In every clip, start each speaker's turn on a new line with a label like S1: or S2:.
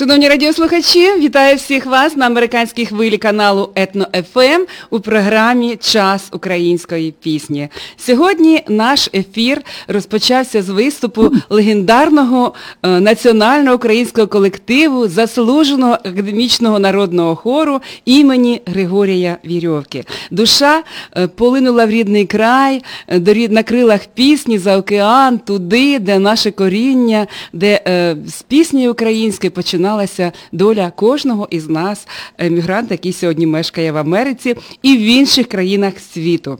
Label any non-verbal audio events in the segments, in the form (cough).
S1: Шановні радіослухачі, вітаю всіх вас на американській хвилі каналу Етно ФМ у програмі Час української пісні. Сьогодні наш ефір розпочався з виступу легендарного е, національного українського колективу заслуженого академічного народного хору імені Григорія Вірьовки. Душа е, полинула в рідний край, е, до рід- на крилах пісні за океан, туди, де наше коріння, де з пісні української починалася доля кожного із нас, емігранта, який сьогодні мешкає в Америці і в інших країнах світу.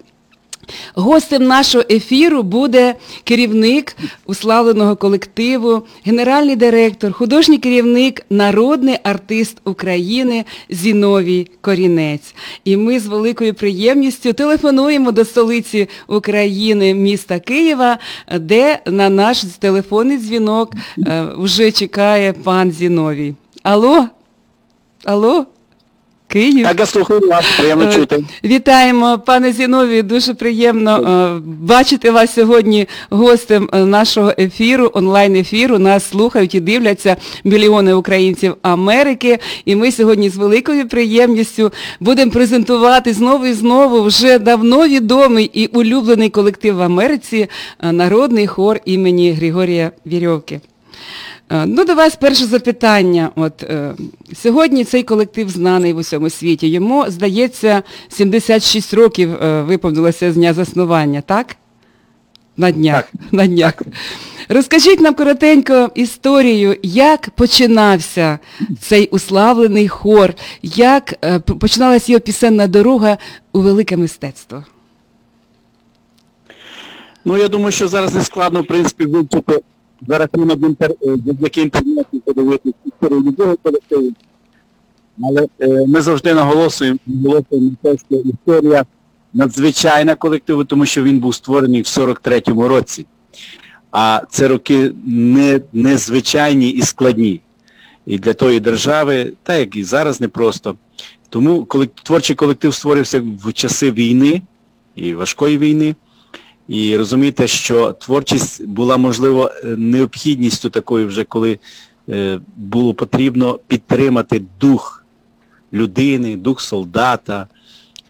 S1: Гостем нашого ефіру буде керівник уславленого колективу, генеральний директор, художній керівник, народний артист України Зіновій Корінець. І ми з великою приємністю телефонуємо до столиці України, міста Києва, де на наш телефонний дзвінок е, вже чекає пан Зіновій. Алло? Алло? Київ?
S2: Так, я слухаю вас, приємно
S1: Е,
S2: чути.
S1: Вітаємо, пане Зіновію, дуже приємно е, бачити вас сьогодні гостем е, нашого ефіру, онлайн-ефіру. Нас слухають і дивляться мільйони українців Америки. І ми сьогодні з великою приємністю будемо презентувати знову і знову вже давно відомий і улюблений колектив в Америці, народний хор імені Григорія Вірьовки. Е, Ну, до вас перше запитання. От, е, сьогодні цей колектив знаний в усьому світі. Йому, здається, 76 років е, виповнилося з дня заснування, так? На днях.
S2: Так.
S1: На днях. Розкажіть нам коротенько історію, як починався цей уславлений хор, як е, починалася його пісенна дорога у велике мистецтво.
S2: Ну, я думаю, що зараз не складно, в принципі, вивчити за рахунок інтер... е, завдяки інтернету подивитися історію любого колективу. Але е, ми завжди наголошуємо, наголошуємо на те, що історія надзвичайна колективу, тому що він був створений в 43-му році. А це роки не, незвичайні і складні. І для тої держави, та як і зараз непросто. Тому коли творчий колектив створився в часи війни і важкої війни. І розумієте, що творчість була, можливо, е, необхідністю такою вже, коли е, було потрібно підтримати дух людини, дух солдата,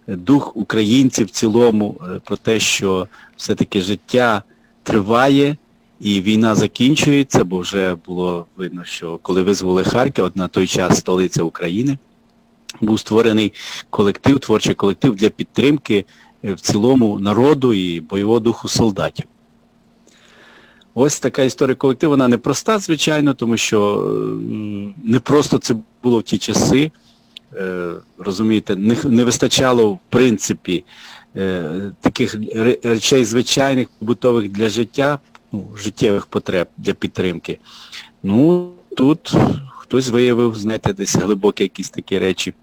S2: е, дух українців в цілому, про те, що все-таки життя триває і війна закінчується, бо вже було видно, що коли визволи Харків, от на той час столиця України, був створений колектив, творчий колектив для підтримки в цілому народу і бойового духу солдатів. Ось така історія колективу, вона непроста, звичайно, тому що е, не просто це було в ті часи, е, розумієте, не, вистачало в принципі е, таких речей звичайних, побутових для життя, ну, життєвих потреб для підтримки. Ну, тут хтось виявив, знаєте, десь глибокі якісь такі речі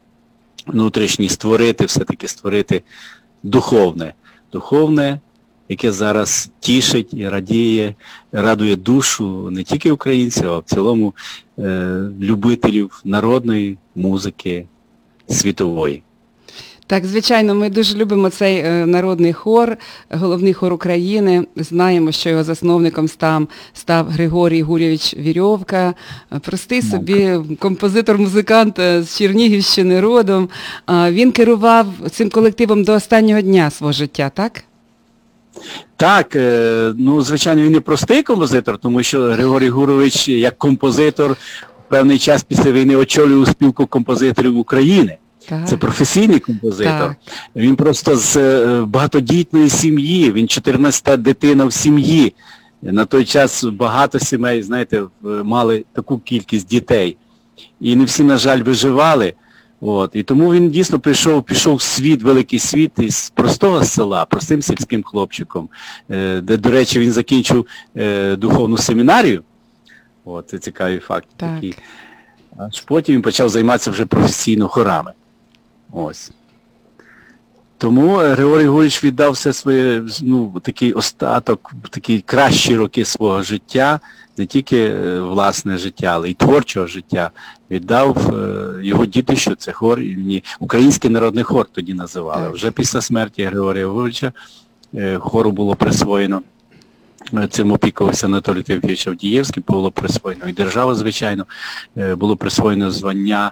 S2: внутрішні створити, все-таки створити духовне. Духовне, яке зараз тішить і радіє, радує душу не тільки українців, а в цілому е, любителів народної музики світової.
S1: Так, звичайно, ми дуже любимо цей е, народний хор, головний хор України. Знаємо, що його засновником став, став Григорій Гурєвич Вірьовка, Е, простий собі композитор-музикант е, з Чернігівщини родом. Він керував цим колективом до останнього дня свого життя, так?
S2: Так, ну, звичайно, він не простий композитор, тому що Григорій Гурович як композитор в певний час після війни очолював спілку композиторів України.
S1: Так.
S2: Це професійний композитор.
S1: Так.
S2: Він просто з е, багатодітної сім'ї, він 14-та дитина в сім'ї. На той час багато сімей, знаєте, мали таку кількість дітей. І не всі, на жаль, виживали. От. І тому він дійсно прийшов, пішов в світ, великий світ із простого села, простим сільським хлопчиком, е, де, до речі, він закінчив е, духовну семінарію. От, це цікавий факт
S1: Так.
S2: такий. Аж потім він почав займатися вже професійно хорами. Ось. Тому е, Григорій Гуріч віддав все своє, ну, такий остаток, такі кращі роки свого життя, не тільки е, власне життя, але й творчого життя. Віддав е, його дітищу, це хор, Український народний хор тоді називали. Вже після смерті Григорія Гуріча хору було присвоєно цим опікувався Анатолій Тимофійович Авдієвський, було присвоєно і держава, звичайно, було присвоєно звання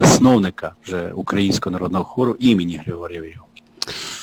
S2: засновника вже Українського народного хору імені Григорія Вірьовки.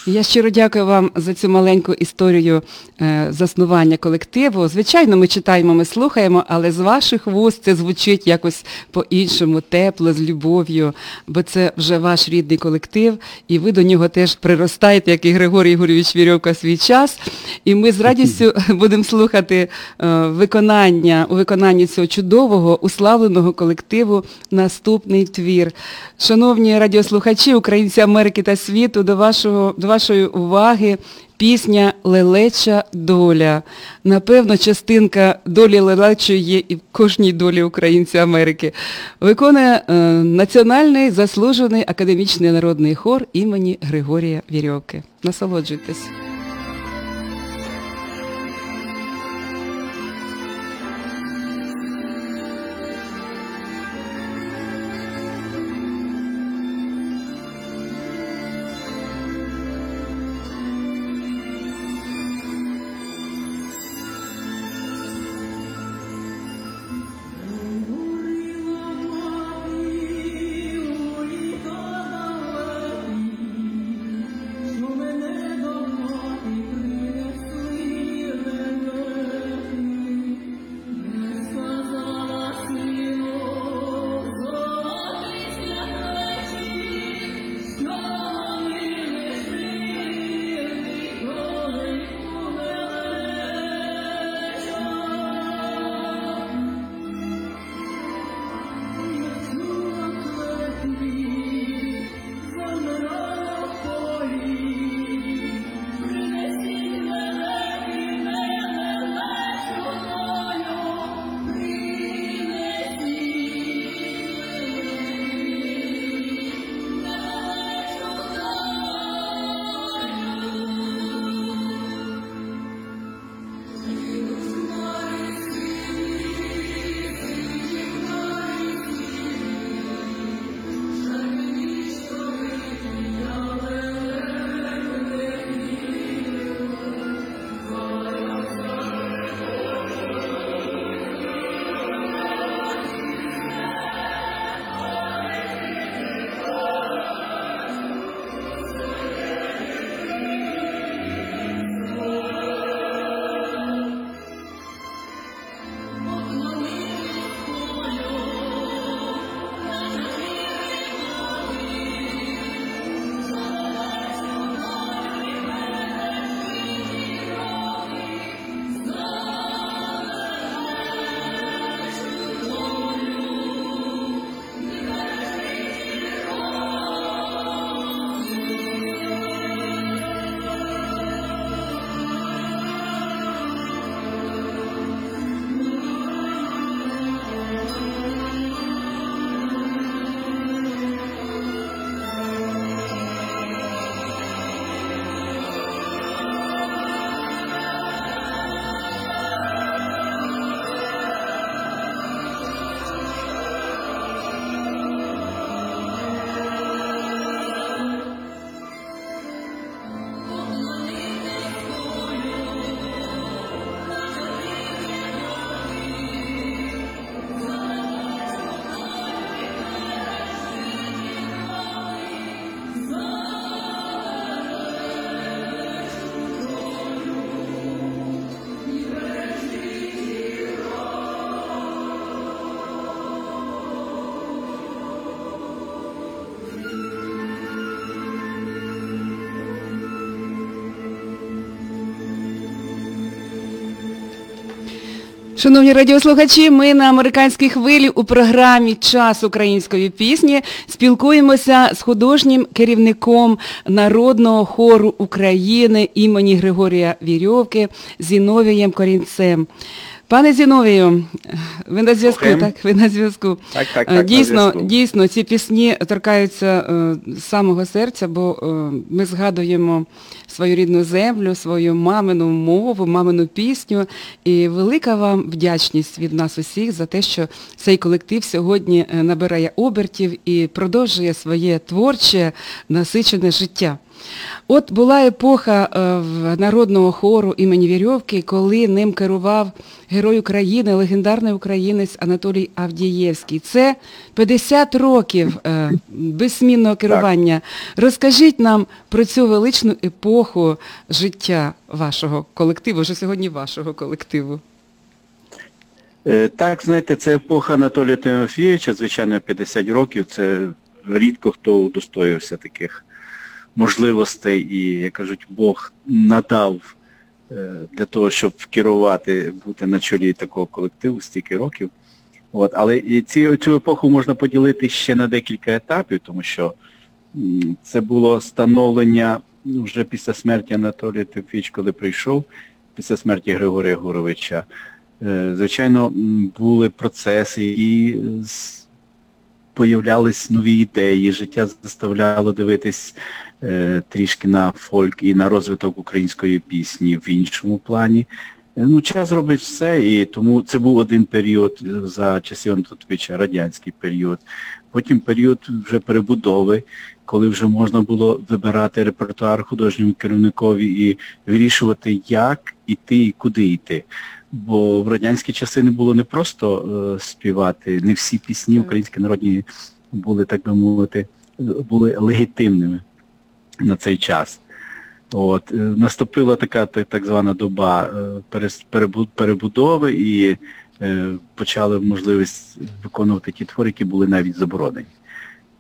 S1: Я щиро дякую вам за цю маленьку історію е, заснування колективу. Звичайно, ми читаємо, ми слухаємо, але з ваших вуст це звучить якось по-іншому, тепло, з любов'ю, бо це вже ваш рідний колектив, і ви до нього теж приростаєте, як і Григорій Гурійович Вірьовка свій час. І ми з радістю (laughs) будемо слухати е, виконання, у виконанні цього чудового, уславленого колективу наступний твір. Шановні радіослухачі, українці Америки та світу, до вашого до вашої уваги пісня Лелеча доля. Напевно, частинка долі лелечої є і в кожній долі українця Америки. Виконує е, Національний заслужений академічний народний хор імені Григорія Вірьовки. Насолоджуйтесь. Шановні радіослухачі, ми на американській хвилі у програмі Час української пісні спілкуємося з художнім керівником Народного хору України імені Григорія Вірьовки Зіновієм Корінцем. Пане Зіновію, ви на зв'язку, так? Ви на зв'язку.
S3: Так, так,
S1: Е,
S3: так, на
S1: Дійсно,
S3: зв'язку.
S1: дійсно, ці пісні торкаються е, самого серця, бо е, ми згадуємо свою рідну землю, свою мамину мову, мамину пісню. І велика вам вдячність від нас усіх за те, що цей колектив сьогодні е, набирає обертів і продовжує своє творче, насичене життя. От була епоха е, народного хору імені Вірьовки, коли ним керував герой України, легендарний українець Анатолій Авдієвський. Це 50 років е, безсмінного керування. Розкажіть нам про цю величну епоху життя вашого колективу, вже сьогодні вашого колективу.
S2: Е, Так, знаєте, це епоха Анатолія Тимофійовича, звичайно, 50 років. Це рідко хто удостоївся таких можливостей і, як кажуть, Бог надав е, для того, щоб керувати, бути на чолі такого колективу стільки років. От, але і ці, цю епоху можна поділити ще на декілька етапів, тому що це було становлення ну, вже після смерті Анатолія Тимофійовича, коли прийшов, після смерті Григорія Гуровича. Е, Звичайно, були процеси і з- появлялись нові ідеї, життя заставляло дивитись е, трішки на фольк і на розвиток української пісні в іншому плані. Е, Ну, час робить все, і тому це був один період е, за часів Антотовича, радянський період. Потім період вже перебудови, коли вже можна було вибирати репертуар художньому керівникові і вирішувати, як іти і куди йти. Бо в радянські часи не було не просто е, співати, не всі пісні українські народні були, так би мовити, е, були легітимними на цей час. От, е, наступила така так, звана доба е, перебудови і е, почали можливість виконувати ті твори, які були навіть заборонені.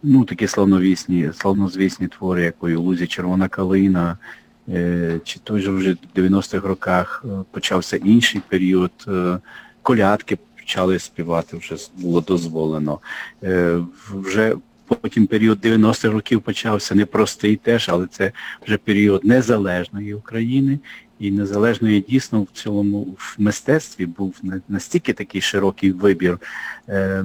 S2: Ну, такі славновісні, славнозвісні твори, як у Лузі Червона калина, чи той же вже в 90-х роках почався інший період, колядки почали співати, вже було дозволено. Вже потім період 90-х років почався непростий теж, але це вже період незалежної України. І незалежної дійсно в цілому в мистецтві був настільки такий широкий вибір. Е,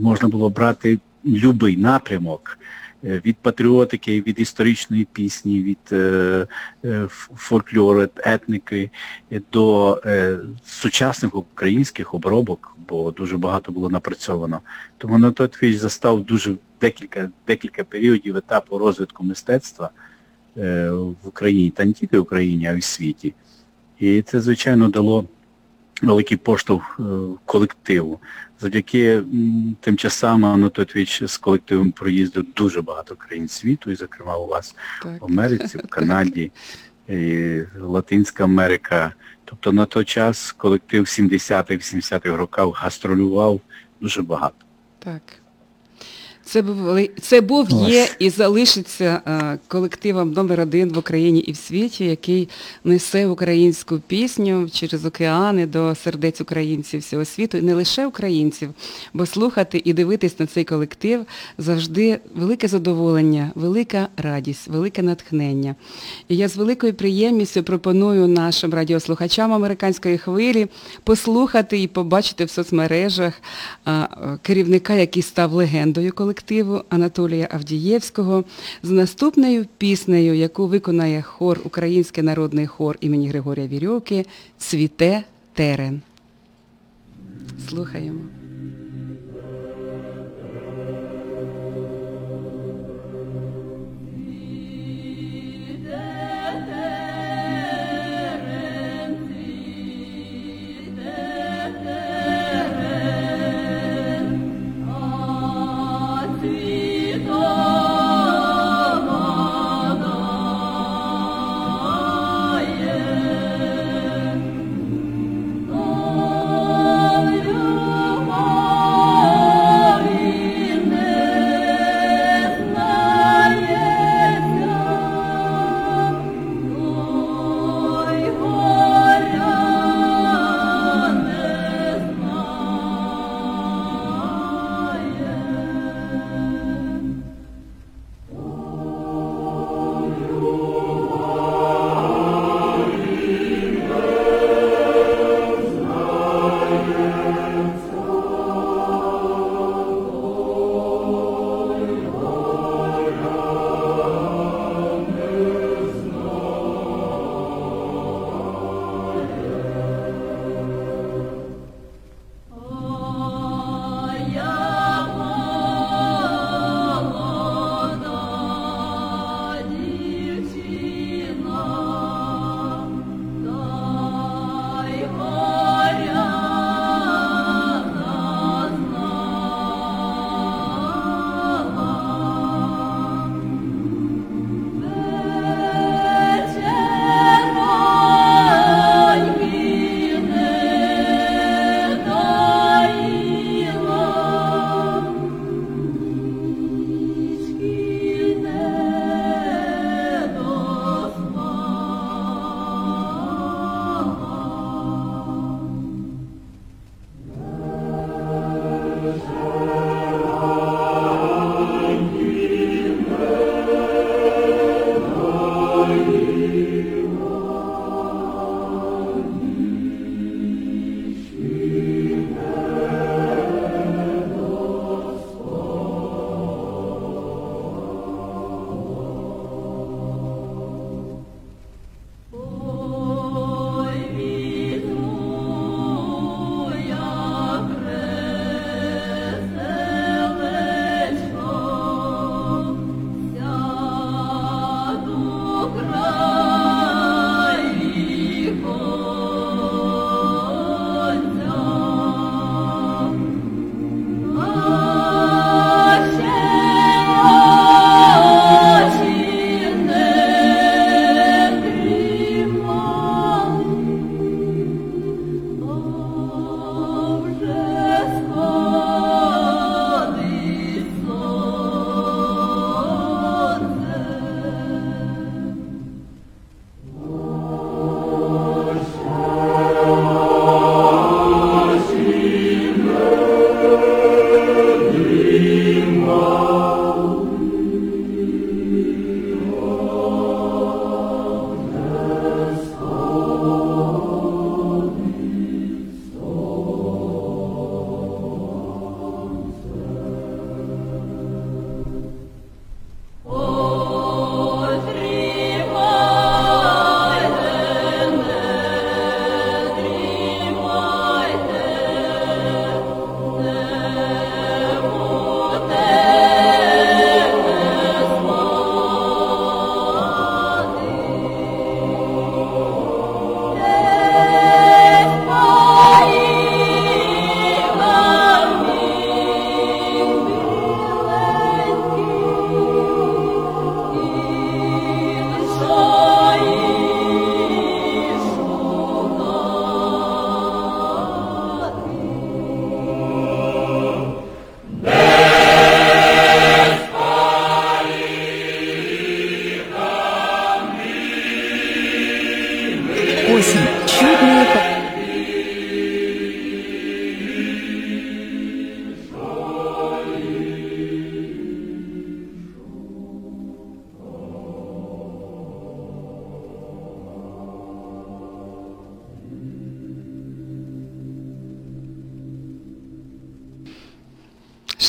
S2: можна було брати любий напрямок е, від патріотики, від історичної пісні, від е, е, фольклору, етники е, до е, сучасних українських обробок, бо дуже багато було напрацьовано. Тому Анатолій Твіч застав дуже декілька, декілька періодів етапу розвитку мистецтва е, в Україні, та не тільки в Україні, а й в світі. І це, звичайно, дало великий поштовх е, колективу. Завдяки тим часам Анатолій Твіч з колективом проїздив дуже багато країн світу, і, зокрема, у вас
S1: Так.
S2: в Америці, в Канаді, і Латинська Америка. Тобто на той час колектив 70-х, 80-х років гастролював дуже багато.
S1: Так. Це був, це був є і залишиться е, колективом номер один в Україні і в світі, який несе українську пісню через океани до сердець українців всього світу, і не лише українців, бо слухати і дивитись на цей колектив завжди велике задоволення, велика радість, велике натхнення. І я з великою приємністю пропоную нашим радіослухачам американської хвилі послухати і побачити в соцмережах а, а, керівника, який став легендою колективу Анатолія Авдієвського, з наступною піснею, яку виконає хор, Український народний хор імені Григорія Вірьовки Цвіте терен. Слухаємо.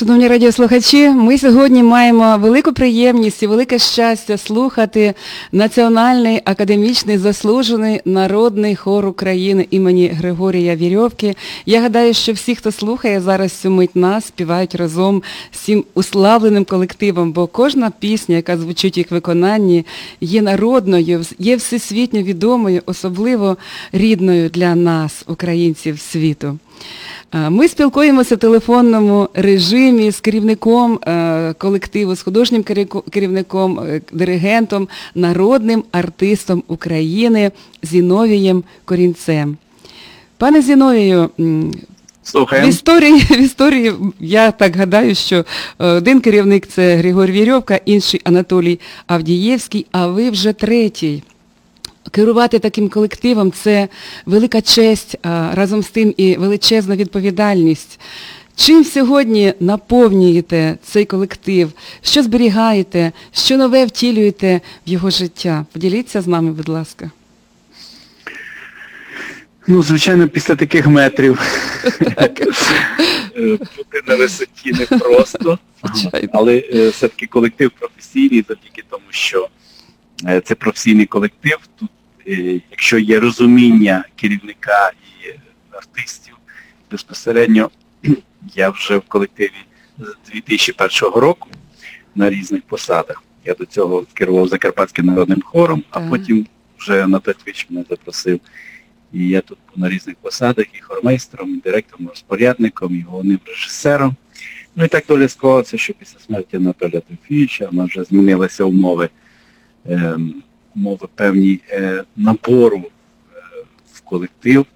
S1: Шановні радіослухачі, ми сьогодні маємо велику приємність і велике щастя слухати Національний академічний заслужений народний хор України імені Григорія Вірьовки. Я гадаю, що всі, хто слухає зараз цю мить нас, співають разом з цим уславленим колективом, бо кожна пісня, яка звучить в їх виконанні, є народною, є всесвітньо відомою, особливо рідною для нас, українців світу. Е, Ми спілкуємося в телефонному режимі з керівником е, колективу, з художнім керівником, е, диригентом, народним артистом України Зіновієм Корінцем. Пане Зіновію, в історії, (laughs) в історії я так гадаю, що один керівник це Григорій Вірьовка, інший Анатолій Авдієвський, а ви вже третій. Керувати таким колективом це велика честь, а разом з тим і величезна відповідальність. Чим сьогодні наповнюєте цей колектив? Що зберігаєте? Що нове втілюєте в його життя? Поділіться з нами, будь ласка.
S2: Ну, звичайно, після таких метрів бути на висоті непросто. Але е, все-таки колектив професійний завдяки тому, що е, це професійний колектив. Тут, якщо є розуміння керівника і е, артистів, безпосередньо (clears throat) я вже в колективі з 2001 року на різних посадах. Я до цього керував Закарпатським народним хором, а потім вже Анатолій Твіч мене запросив. І я тут був на різних посадах, і хормейстером, і директором, і розпорядником, і головним режисером. Ну і так доля склалася, що після смерті Анатолія Тимофійовича в нас вже змінилися умови, ем, умови певні е, набору е, в колектив,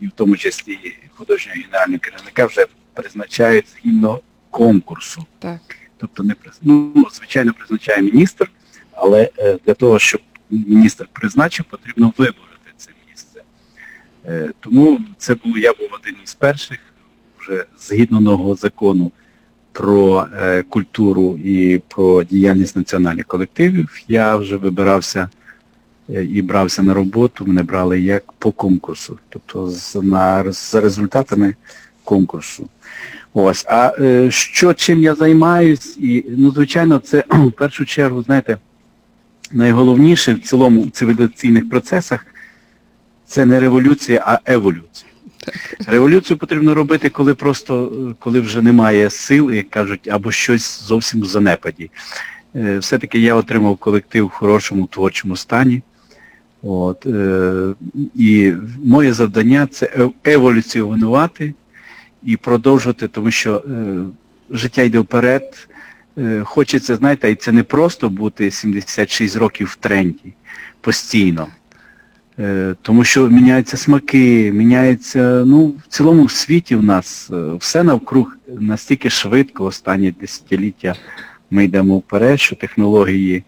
S2: і в тому числі художнього генерального керівника вже призначають згідно конкурсу.
S1: Так.
S2: Тобто не ну, звичайно, призначає міністр, але е, для того, щоб міністр призначив, потрібно виборити це місце. Е, тому це був, я був один із перших, вже згідно нового закону про е, культуру і про діяльність національних колективів, я вже вибирався і брався на роботу, мене брали як по конкурсу, тобто з, на, за результатами конкурсу. Ось, а е, що чим я займаюсь, і ну звичайно, це (clears throat) в першу чергу, знаєте, найголовніше в цілому в цивілізаційних процесах це не революція, а еволюція. Революцію потрібно робити, коли просто е, коли вже немає сил, як кажуть, або щось зовсім в занепаді. Е, Все-таки я отримав колектив в хорошому творчому стані. От, е, і моє завдання це еволюціонувати і продовжувати, тому що е, життя йде вперед. Е, хочеться, знаєте, і це не просто бути 76 років в тренді постійно. Е, тому що міняються смаки, міняється, ну, в цілому світі в нас е, все навкруг настільки швидко, останні десятиліття ми йдемо вперед, що технології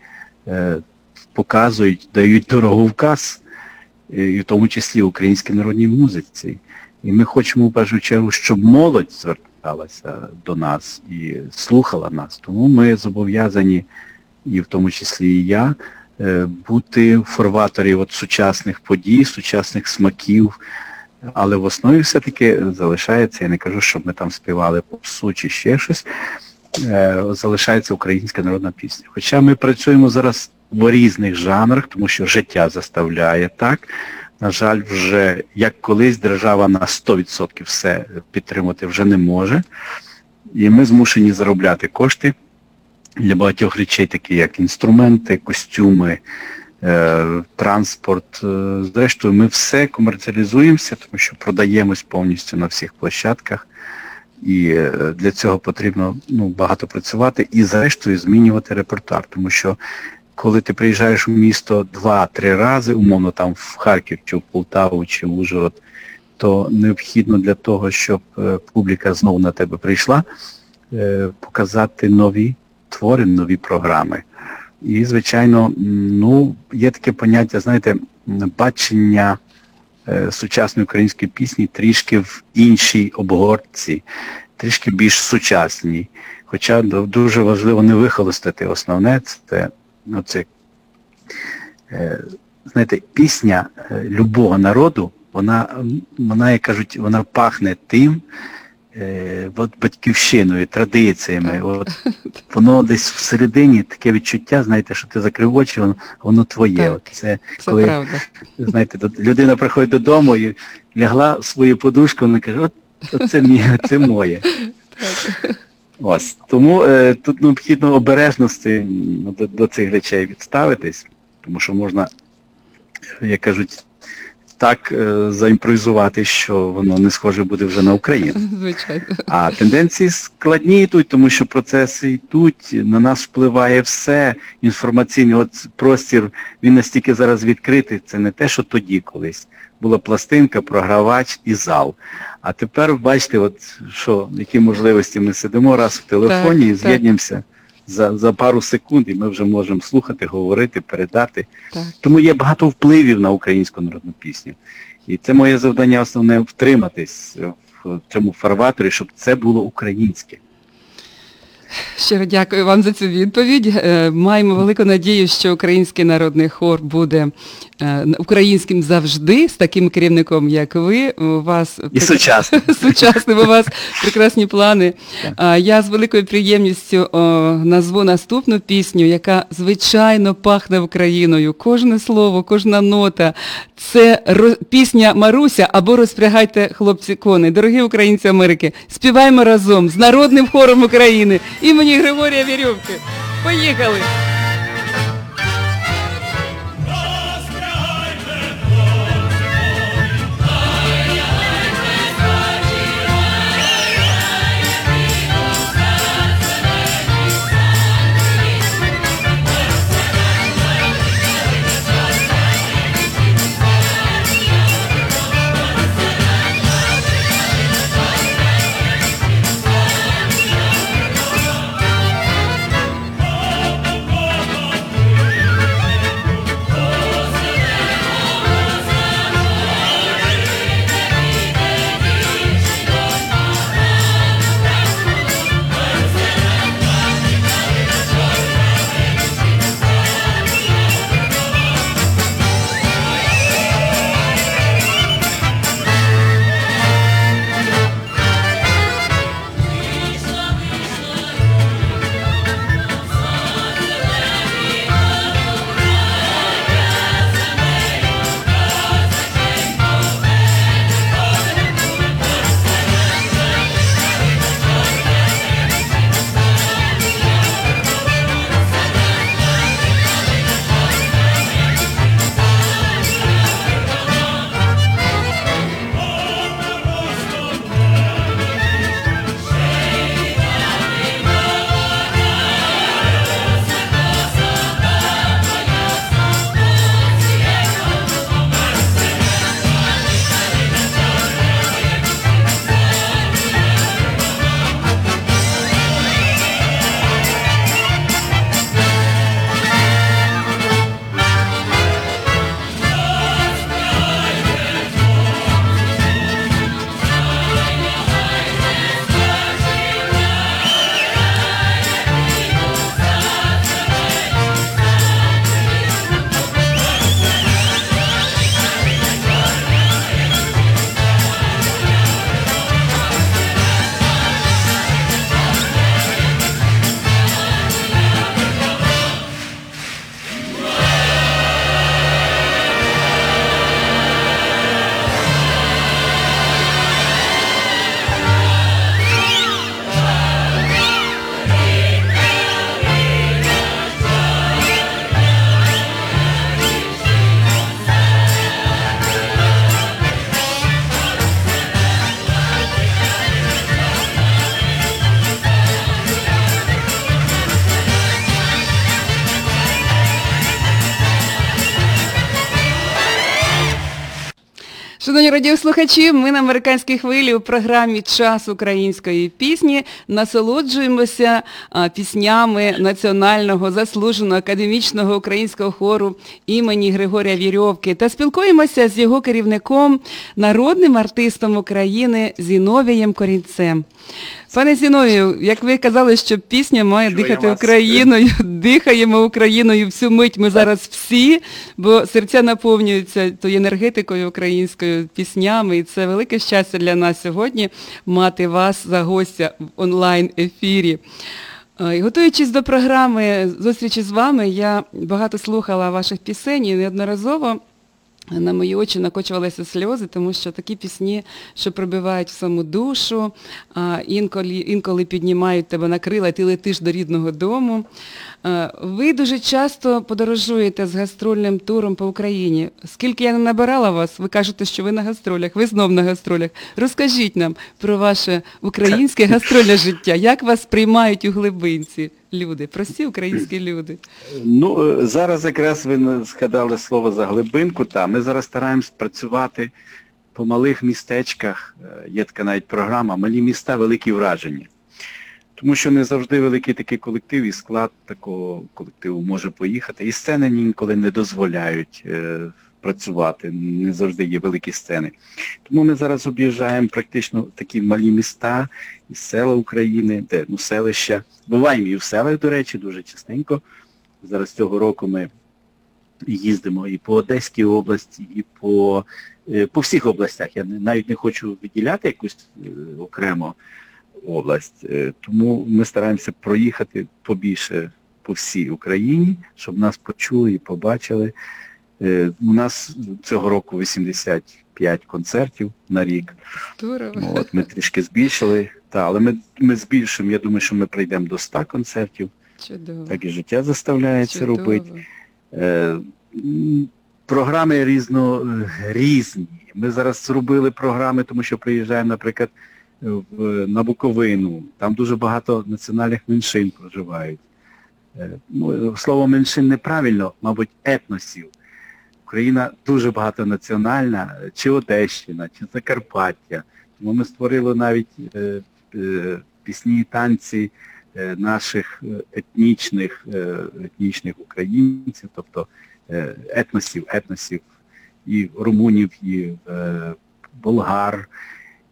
S2: е, показують, дають дороговказ, е, і в тому числі українській народній музиці. І ми хочемо в першу чергу, щоб молодь зверталася до нас і слухала нас. Тому ми зобов'язані, і в тому числі і я, е, бути в форваторі от сучасних подій, сучасних смаків. Але в основі все-таки залишається, я не кажу, щоб ми там співали попсу чи ще щось, е, залишається українська народна пісня. Хоча ми працюємо зараз в різних жанрах, тому що життя заставляє так. На жаль, вже як колись держава на 100% все підтримати вже не може. І ми змушені заробляти кошти для багатьох речей, такі як інструменти, костюми, е, транспорт. Е, Зрештою, ми все комерціалізуємося, тому що продаємось повністю на всіх площадках. І е, для цього потрібно ну, багато працювати і зрештою змінювати репертуар, тому що коли ти приїжджаєш у місто два-три рази, умовно там в Харків, чи в Полтаву, чи в Ужгород, то необхідно для того, щоб е, публіка знову на тебе прийшла, е, показати нові твори, нові програми. І, звичайно, ну, є таке поняття, знаєте, бачення е, сучасної української пісні трішки в іншій обгортці, трішки більш сучасній. Хоча дуже важливо не вихолостити основне, це ну, це, е, знаєте, пісня е, любого народу, вона, вона, як кажуть, вона пахне тим, е, от батьківщиною, традиціями. От, (laughs) воно десь всередині таке відчуття, знаєте, що ти закрив очі, воно, воно твоє.
S1: Так.
S2: От це,
S1: Це
S2: коли
S1: правда.
S2: знаєте, людина приходить додому і лягла в свою подушку, вона каже, от, от це мені, це моє. (laughs) Ось. Тому е, тут необхідно обережності до, до цих речей відставитись, тому що можна, як кажуть, так е, заімпровізувати, що воно не схоже буде вже на Україну. (laughs)
S1: Звичайно.
S2: А тенденції складні йдуть, тому що процеси йдуть, на нас впливає все. Інформаційний от простір, він настільки зараз відкритий, це не те, що тоді колись. Була пластинка, програвач і зал. А тепер бачите, от що, які можливості ми сидимо раз в телефоні
S1: Так,
S2: і з'єднуємося за, за пару секунд, і ми вже можемо слухати, говорити, передати.
S1: Так.
S2: Тому є багато впливів на українську народну пісню. І це моє завдання основне втриматись в цьому фарваторі, щоб це було українське.
S1: Щиро дякую вам за цю відповідь. Е, Маємо велику надію, що український народний хор буде українським завжди, з таким керівником, як ви. У вас
S2: І сучасним. (laughs)
S1: сучасним у вас прекрасні плани. Я з великою приємністю назву наступну пісню, яка звичайно пахне Україною. Кожне слово, кожна нота. Це пісня Маруся або розпрягайте хлопці кони. Дорогі українці Америки, співаємо разом з народним хором України імені Григорія Вірьовки. Поїхали! Шановні радіослухачі, ми на американській хвилі у програмі Час української пісні насолоджуємося піснями національного заслуженого академічного українського хору імені Григорія Вірьовки та спілкуємося з його керівником, народним артистом України Зіновієм Корінцем. Пане Зіновію, як ви казали, що пісня має
S2: Чую
S1: дихати
S2: вас.
S1: Україною, (laughs) дихаємо Україною всю мить ми зараз всі, бо серця наповнюються тою енергетикою українською, піснями, і це велике щастя для нас сьогодні мати вас за гостя в онлайн-ефірі. І Готуючись до програми зустрічі з вами, я багато слухала ваших пісень і неодноразово на мої очі накочувалися сльози, тому що такі пісні, що пробивають в саму душу, інколи, інколи піднімають тебе на крила, і ти летиш до рідного дому. Е, Ви дуже часто подорожуєте з гастрольним туром по Україні. Скільки я не набирала вас, ви кажете, що ви на гастролях, ви знов на гастролях. Розкажіть нам про ваше українське гастрольне життя. Як вас приймають у глибинці люди, прості українські люди?
S2: Ну, е, зараз якраз ви згадали слово за глибинку, та ми зараз стараємось працювати по малих містечках, Е, є така навіть програма «Малі міста, великі враження». Тому що не завжди великий такий колектив і склад такого колективу може поїхати. І сцени ніколи не дозволяють е, працювати, не завжди є великі сцени. Тому ми зараз об'їжджаємо практично такі малі міста і села України, де ну, селища. Буваємо і в селах, до речі, дуже частенько. Зараз цього року ми їздимо і по Одеській області, і по, е, по всіх областях. Я навіть не хочу виділяти якусь е, окремо область. Е, Тому ми стараємося проїхати побільше по всій Україні, щоб нас почули і побачили. Е, У нас цього року 85 концертів на рік. Ну, От ми трішки збільшили. Та, але ми, ми збільшимо, я думаю, що ми прийдемо до 100 концертів.
S1: Чудово.
S2: Так і життя заставляє це
S1: Чудово.
S2: робити. Е, програми різно, е, різні. Ми зараз зробили програми, тому що приїжджаємо, наприклад, в, на Буковину. Там дуже багато національних меншин проживають. Е, ну, слово меншин неправильно, мабуть, етносів. Україна дуже багатонаціональна, чи Одещина, чи Закарпаття. Тому ми створили навіть е, е, пісні і танці е, наших е, етнічних, е, етнічних українців, тобто е, етносів, етносів і румунів, і е, болгар,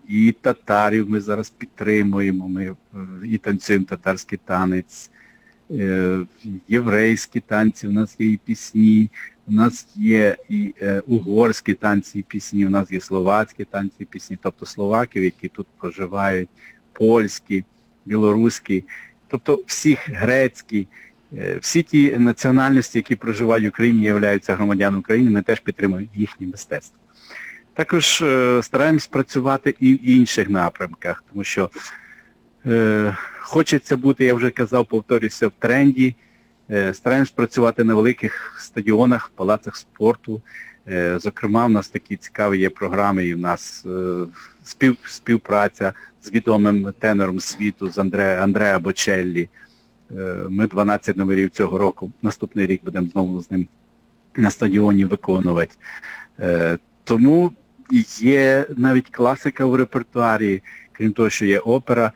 S2: і татарів ми зараз підтримуємо, ми е, і танцюємо татарський танець, е, єврейські танці, у нас є і пісні, у нас є і е, угорські танці і пісні, у нас є словацькі танці і пісні, тобто словаків, які тут проживають, польські, білоруські, тобто всіх грецькі, всі ті національності, які проживають в Україні, являються громадянами України, ми теж підтримуємо їхнє мистецтво. Також е, стараємось працювати і в інших напрямках, тому що е, хочеться бути, я вже казав, повторюся, в тренді. Е, стараємось працювати на великих стадіонах, палацах спорту. Е, зокрема, в нас такі цікаві є програми, і в нас е, спів, співпраця з відомим тенором світу, з Андре, Андреа Бочеллі. Е, ми 12 номерів цього року, наступний рік будемо знову з ним на стадіоні виконувати. Е, тому є навіть класика в репертуарі, крім того, що є опера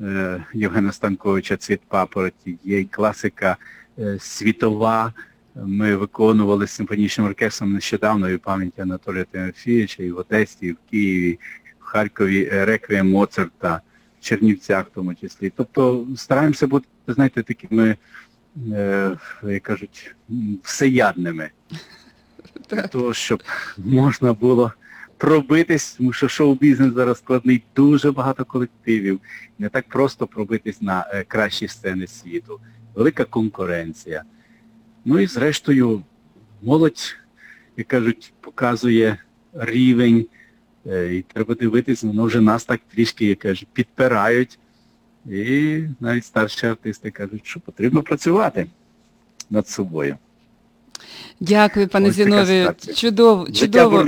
S2: е, Євгена Станковича Цвіт папороті, є й класика е, світова. Ми виконували з симфонічним оркестром нещодавно і пам'яті Анатолія Тимофійовича і в Одесі, і в Києві, в Харкові е, реквієм Моцарта, в Чернівцях в тому числі. Тобто стараємося бути, знаєте, такими, е, як кажуть, всеядними для того, щоб можна було пробитись, тому що шоу-бізнес зараз складний, дуже багато колективів. Не так просто пробитись на е, кращі сцени світу. Велика конкуренція. Ну і зрештою, молодь, як кажуть, показує рівень, е, і треба дивитись, воно вже нас так трішки, як кажуть, підпирають. І навіть старші артисти кажуть, що потрібно працювати над собою.
S1: Дякую, пане
S4: Ось
S1: Зіновію. Чудово, чудово.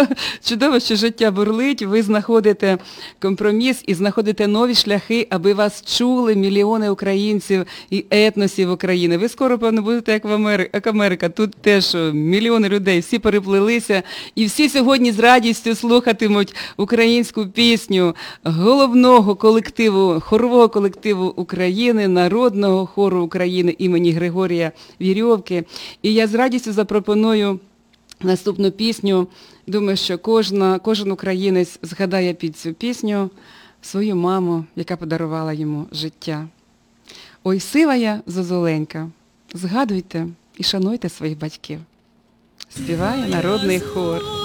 S1: (laughs) Чудово, що життя бурлить, ви знаходите компроміс і знаходите нові шляхи, аби вас чули мільйони українців і етносів України. Ви скоро, певно, будете як в Амери... як Америка. Тут теж мільйони людей, всі переплилися, і всі сьогодні з радістю слухатимуть українську пісню головного колективу, хорового колективу України, народного хору України імені Григорія Вірьовки. І я з радістю запропоную наступну пісню. Думаю, що кожна, кожен українець згадає під цю пісню свою маму, яка подарувала йому життя. Ой, сива я зозуленька, згадуйте і шануйте своїх батьків. Співає народний хор.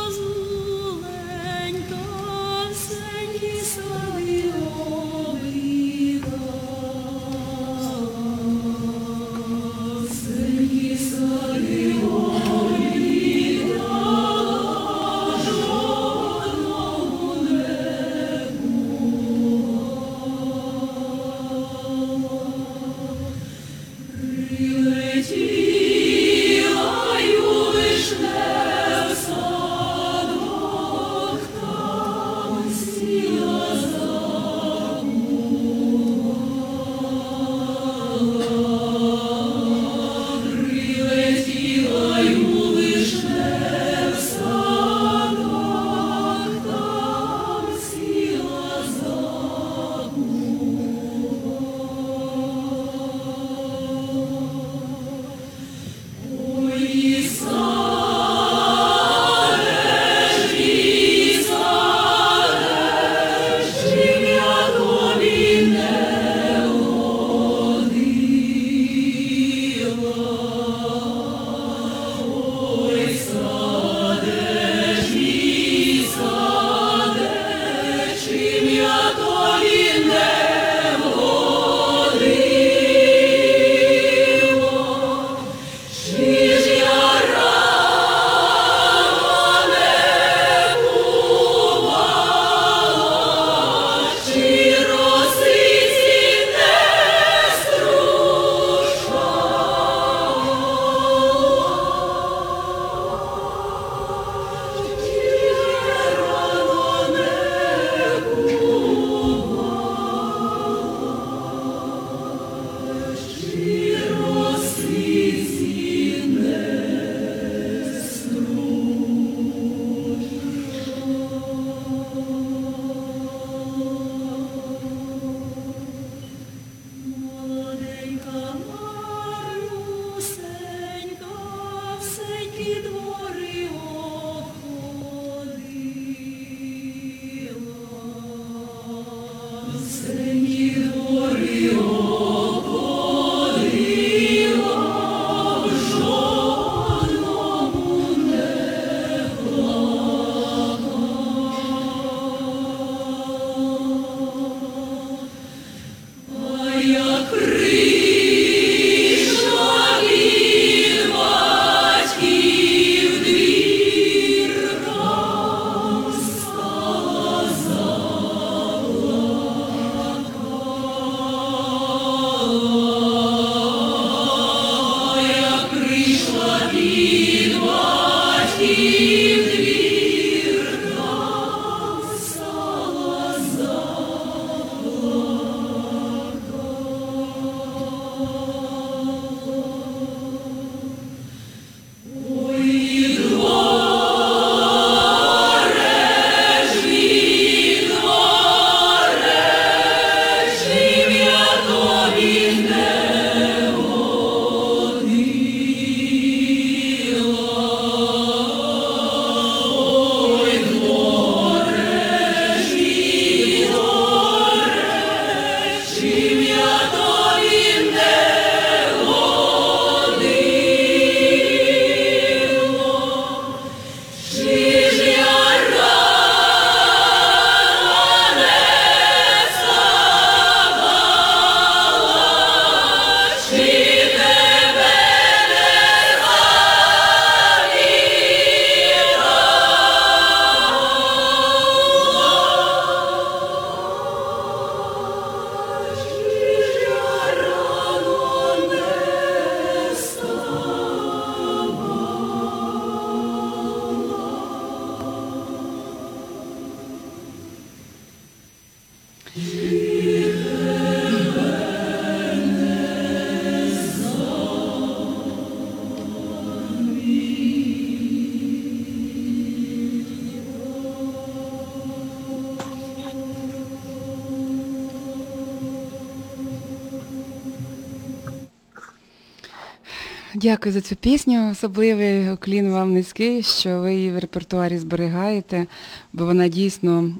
S1: Дякую за цю пісню. Особливий уклін вам низький, що ви її в репертуарі зберігаєте, бо вона дійсно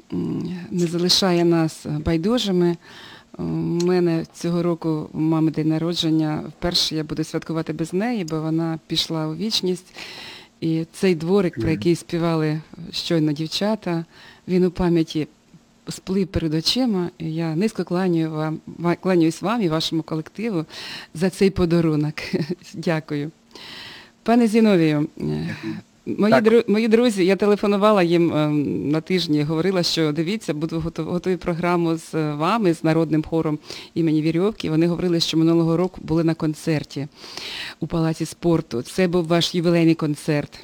S1: не залишає нас байдужими. У мене цього року мами день народження. Вперше я буду святкувати без неї, бо вона пішла у вічність. І цей дворик, про який співали щойно дівчата, він у пам'яті сплив перед очима. І я низько кланяю вам, кланяюсь вам і вашому колективу за цей подарунок. (laughs) Дякую. Пане Зіновію, е, мої,
S2: Так.
S1: дру- мої друзі, я телефонувала їм е, на тижні, говорила, що дивіться, буду готу- готую програму з е, вами, з народним хором імені Вірьовки. Вони говорили, що минулого року були на концерті у Палаці спорту. Це був ваш ювілейний концерт.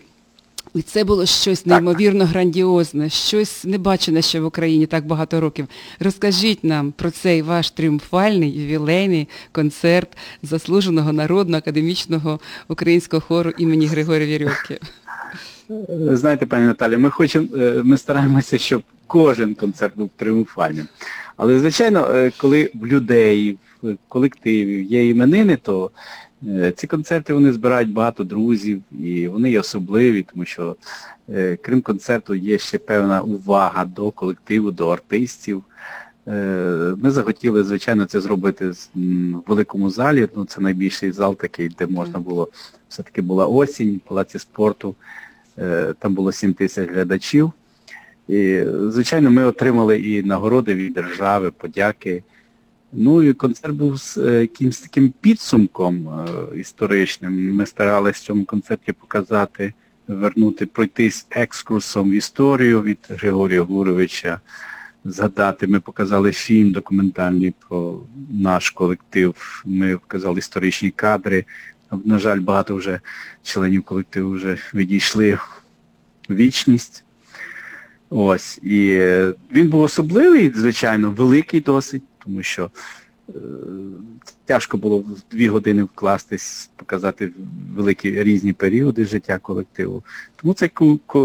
S1: І це було щось неймовірно грандіозне, щось небачене ще в Україні так багато років. Розкажіть нам про цей ваш тріумфальний ювілейний концерт заслуженого народного академічного українського хору імені Григорія Вірьовки.
S2: Е, Знаєте, пані Наталі, ми хочемо, е, ми стараємося, щоб кожен концерт був тріумфальним. Але, звичайно, е, коли в людей, в колективів є іменини, то ці концерти вони збирають багато друзів і вони є особливі, тому що е, крім концерту є ще певна увага до колективу, до артистів. Е, Ми захотіли, звичайно, це зробити в великому залі. Ну, це найбільший зал такий, де можна було, все-таки була осінь, палаці спорту. Е, Там було 7 тисяч глядачів. І, звичайно, ми отримали і нагороди від держави, подяки. Ну і концерт був з е, якимось таким підсумком е, історичним. Ми старалися в цьому концерті показати, вернути, пройтись екскурсом в історію від Григорія Гуровича, згадати. Ми показали фільм документальний про наш колектив. Ми показали історичні кадри. На жаль, багато вже членів колективу вже відійшли в вічність. Ось. І е, він був особливий, звичайно, великий досить, тому що е, тяжко було в дві години вкластись, показати великі різні періоди життя колективу. Тому цей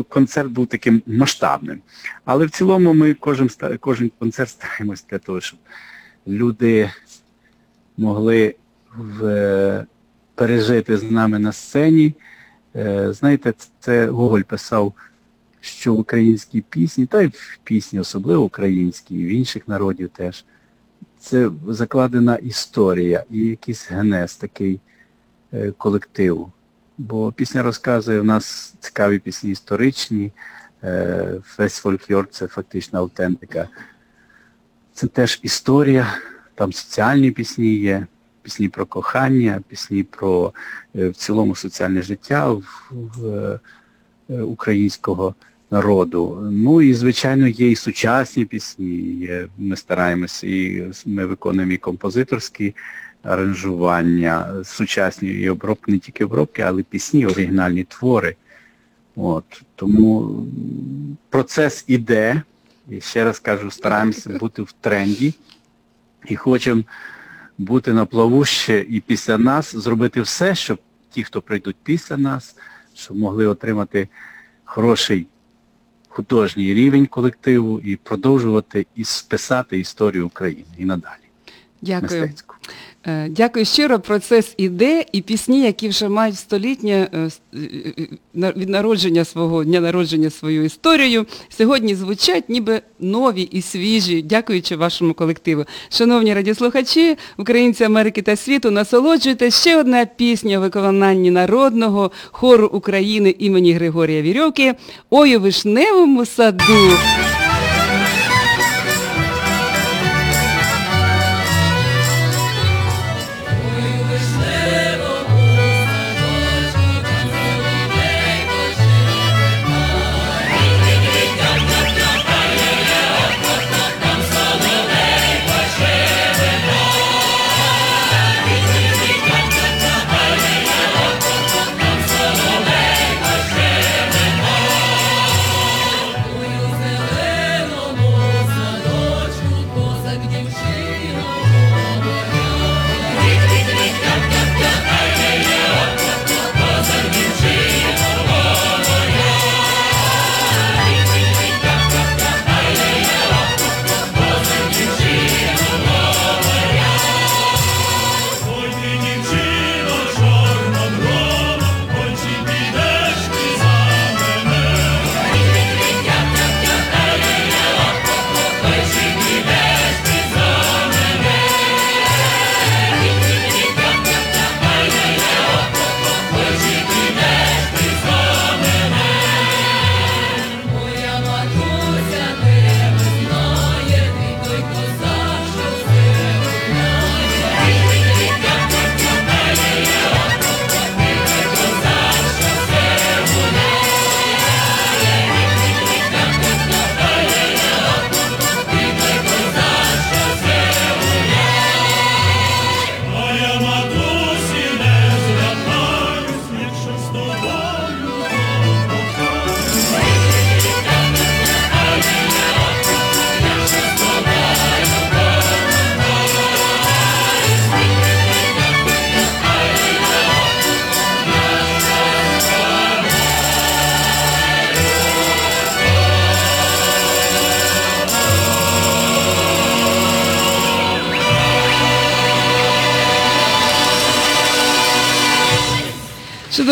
S2: концерт був таким масштабним. Але в цілому ми кожен, кожен концерт стараємось для того, щоб люди могли в, е, пережити з нами на сцені. Е, Знаєте, це Гоголь писав, що в українській пісні, та й в пісні, особливо українській, і в інших народів теж, це закладена історія і якийсь генез такий е, колективу. Бо пісня розказує, у нас цікаві пісні історичні, е, весь фольклор це фактично автентика. Це теж історія, там соціальні пісні є, пісні про кохання, пісні про е, в цілому соціальне життя в, в, українського народу. Ну і, звичайно, є і сучасні пісні, є, ми стараємося, і ми виконуємо і композиторські аранжування, сучасні і обробки, не тільки обробки, але пісні, оригінальні твори. От, тому процес іде, і ще раз кажу, стараємося бути в тренді і хочемо бути на плаву ще і після нас, зробити все, щоб ті, хто прийдуть після нас, щоб могли отримати хороший художній рівень колективу і продовжувати і списати історію України і надалі.
S1: Дякую.
S2: Мистецьку.
S1: Е, Дякую щиро. Процес іде, і пісні, які вже мають столітнє е, е, від народження свого дня народження свою історію, сьогодні звучать ніби нові і свіжі, дякуючи вашому колективу. Шановні радіослухачі, українці Америки та світу, насолоджуйтесь ще одна пісня у виконанні народного хору України імені Григорія Вірьовки «Ой у вишневому саду».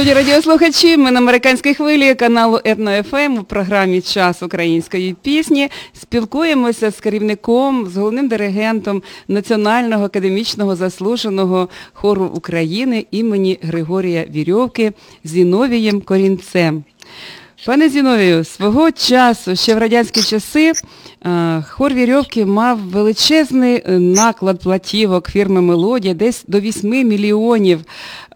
S1: Шановні радіослухачі, ми на американській хвилі каналу Етно ФМ у програмі Час української пісні спілкуємося з керівником, з головним диригентом Національного академічного заслуженого хору України імені Григорія Вірьовки Зіновієм Корінцем. Пане Зіновію, свого часу, ще в радянські часи, хор Вірьовки мав величезний е, наклад платівок фірми Мелодія, десь до 8 мільйонів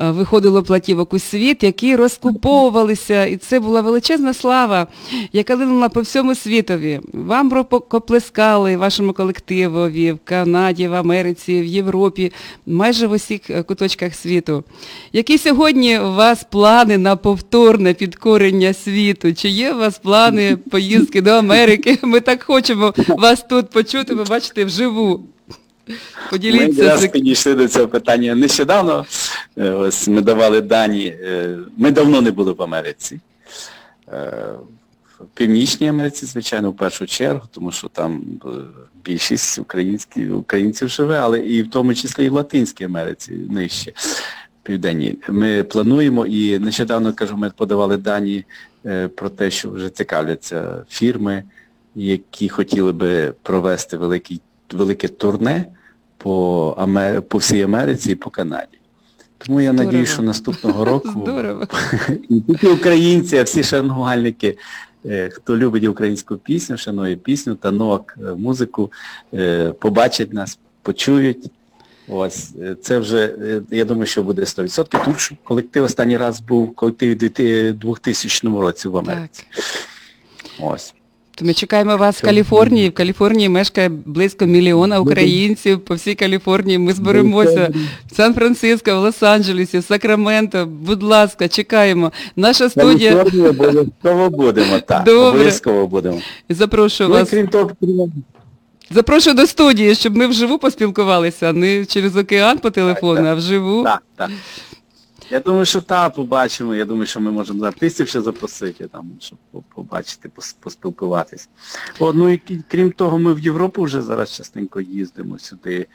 S1: е, виходило платівок у світ, які розкуповувалися, і це була величезна слава, яка линула по всьому світові. Вам рукоплескали вашому колективові в Канаді, в Америці, в Європі, майже в усіх е, куточках світу. Які сьогодні у вас плани на повторне підкорення світу? Чи є у вас плани поїздки до Америки? (laughs) Ми так хочемо вас тут почути, побачити вживу.
S2: Ми
S1: Поділіться
S2: якраз підійшли до цього питання нещодавно. Е, Ось ми давали дані. е, Ми давно не були в Америці. Е, В Північній Америці, звичайно, в першу чергу, тому що там більшість українських, українців живе, але і в тому числі і в Латинській Америці нижче. Південній. Ми плануємо і нещодавно, кажу, ми подавали дані про те, що вже цікавляться фірми, які хотіли би провести великий, велике турне по, Амер... по всій Америці і по Канаді. Тому я надію, що наступного року
S1: Здорово. (laughs)
S2: тільки українці, а всі шанувальники, е, хто любить українську пісню, шанує пісню, танок, е, музику, е, побачать нас, почують. Ось, це вже, я думаю, що буде 100%, тому що колектив останній раз був колектив у 2000 році в Америці.
S1: Так.
S2: Ось.
S1: То ми чекаємо вас в Каліфорнії. В Каліфорнії мешкає близько мільйона українців по всій Каліфорнії. Ми зберемося в Сан-Франциско, в Лос-Анджелесі, в Сакраменто. Будь ласка, чекаємо. Наша студія.
S2: Обов'язково будемо, так. Обов'язково будемо.
S1: Запрошую
S2: Ну,
S1: вас.
S2: крім того,
S1: Запрошую до студії, щоб ми вживу поспілкувалися, не через океан по телефону, а вживу.
S2: Так, так. Я думаю, що так, побачимо. Я думаю, що ми можемо артистів ще запросити, там, щоб побачити, пос- поспілкуватись. О, ну і крім того, ми в Європу вже зараз частенько їздимо сюди,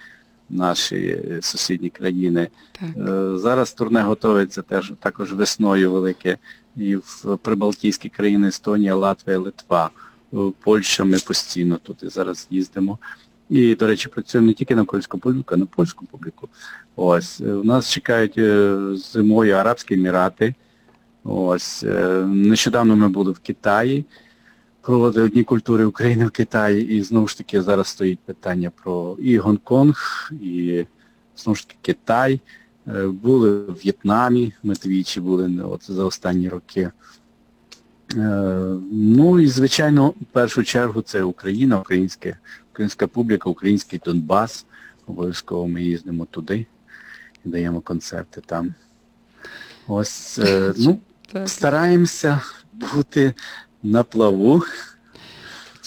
S2: в наші е, сусідні країни.
S1: Так.
S2: Е, Зараз турне готується теж також весною велике і в прибалтійські країни Естонія, Латвія, Литва. Польща ми постійно тут і зараз їздимо. І, до речі, працюємо не тільки на українську публіку, а на польську публіку. Ось. е, У нас чекають е, зимою Арабські Емірати. Ось. е, Нещодавно ми були в Китаї, проводили Дні культури України в Китаї, і знову ж таки зараз стоїть питання про і Гонконг, і знову ж таки Китай. Були в В'єтнамі, ми двічі були ну, от, за останні роки. Ну і, звичайно, в першу чергу це Україна, українське, українська публіка, український Донбас. Обов'язково ми їздимо туди і даємо концерти там. Ось, е, ну, стараємося бути на плаву.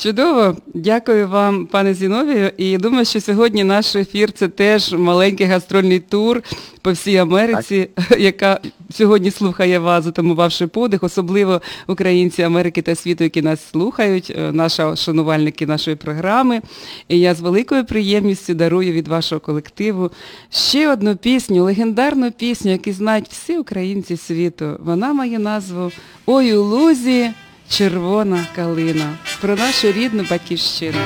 S1: Чудово, дякую вам, пане Зіновію. І думаю, що сьогодні наш ефір це теж маленький гастрольний тур по всій Америці, (laughs) яка сьогодні слухає вас, затамувавши подих, особливо українці Америки та світу, які нас слухають, е, наші шанувальники нашої програми. І я з великою приємністю дарую від вашого колективу ще одну пісню, легендарну пісню, яку знають всі українці світу. Вона має назву Ой у лузі. Червона калина про нашу рідну батьківщину.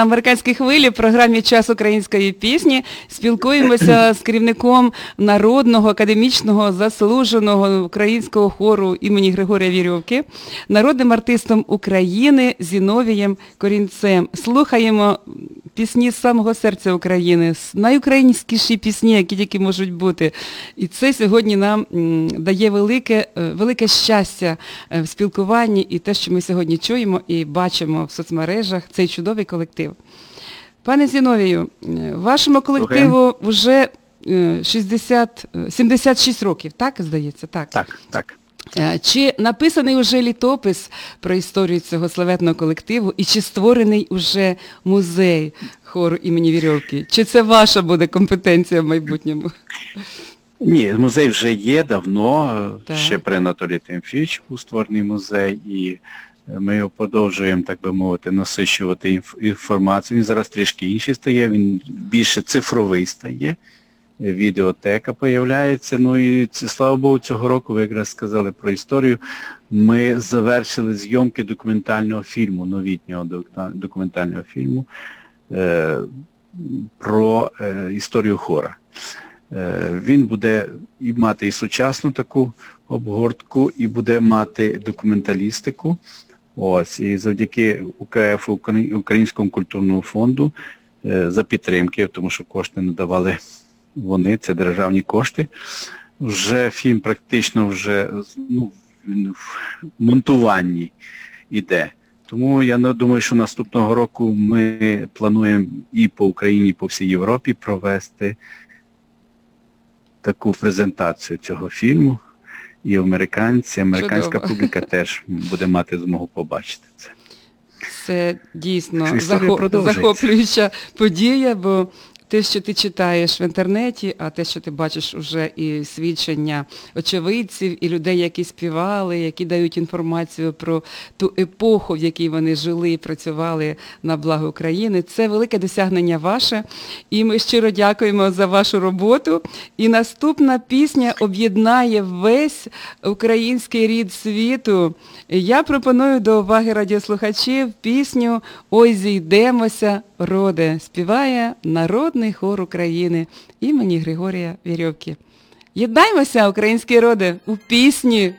S1: На американській хвилі в програмі Час української пісні спілкуємося з керівником народного академічного заслуженого українського хору імені Григорія Вірьовки, народним артистом України Зіновієм Корінцем. Слухаємо пісні з самого серця України, найукраїнськіші пісні, які тільки можуть бути. І це сьогодні нам дає велике, е, велике щастя е, в спілкуванні і те, що ми сьогодні чуємо і бачимо в соцмережах, цей чудовий колектив. Пане Зіновію, е, вашому колективу вже е, 60, е, 76 років, так, здається? Так.
S2: Так, так.
S1: Е, Чи написаний уже літопис про історію цього славетного колективу і чи створений уже музей хору імені Вірьовки? Чи це ваша буде компетенція в майбутньому?
S2: Ні, музей вже є давно,
S1: Так.
S2: ще при Анатолії Тимофійовичу був створений музей, і е, ми його продовжуємо, так би мовити, насичувати інф- інформацію. Він зараз трішки інший стає, він більше цифровий стає, відеотека появляється. Ну і слава Богу, цього року, ви якраз сказали про історію, ми завершили зйомки документального фільму, новітнього документального фільму е, про е, історію хора. Е, Він буде і мати і сучасну таку обгортку, і буде мати документалістику. Ось, і завдяки УКФ, Украї- Українському культурному фонду, е, за підтримки, тому що кошти надавали вони, це державні кошти. Вже фільм практично вже ну, в монтуванні іде. Тому я думаю, що наступного року ми плануємо і по Україні, і по всій Європі провести таку презентацію цього фільму. І американці, американська
S1: Чудово.
S2: публіка теж буде мати змогу побачити це.
S1: Це дійсно захоп- захоплююча подія, бо те, що ти читаєш в інтернеті, а те, що ти бачиш уже і свідчення очевидців, і людей, які співали, які дають інформацію про ту епоху, в якій вони жили і працювали на благо України, це велике досягнення ваше. І ми щиро дякуємо за вашу роботу. І наступна пісня об'єднає весь український рід світу. Я пропоную до уваги радіослухачів пісню Ой зійдемося, роде, співає Народний хор України імені Григорія Вірьовки. Єднаймося, українські роди, у пісні.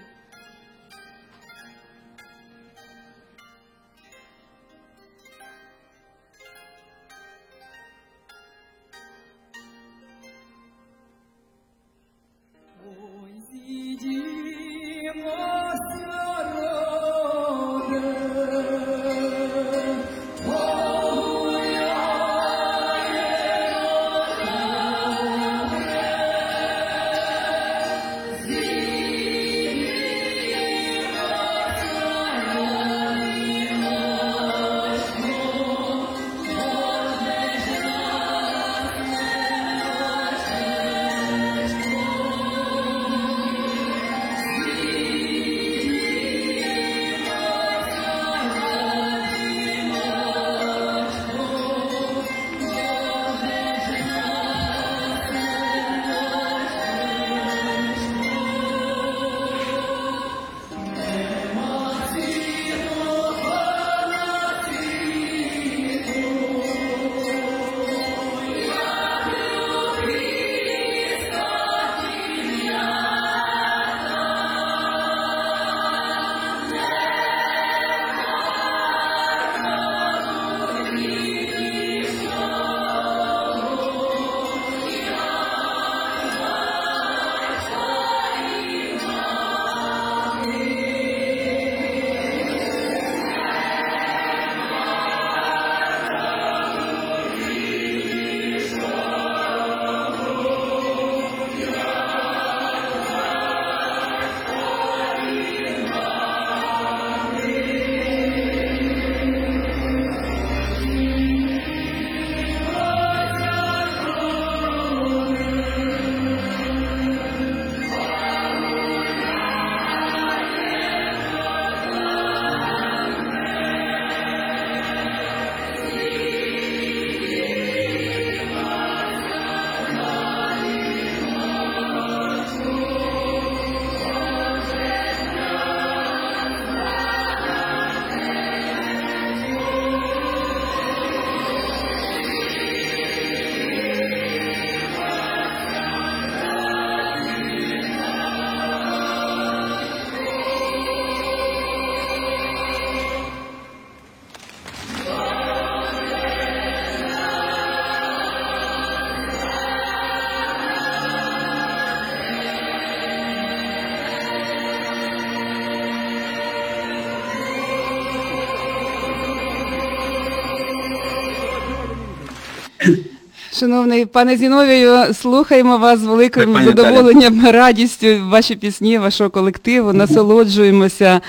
S1: Шановний пане Зіновію, слухаємо вас з великим задоволенням, (laughs) радістю, ваші пісні, вашого колективу, насолоджуємося,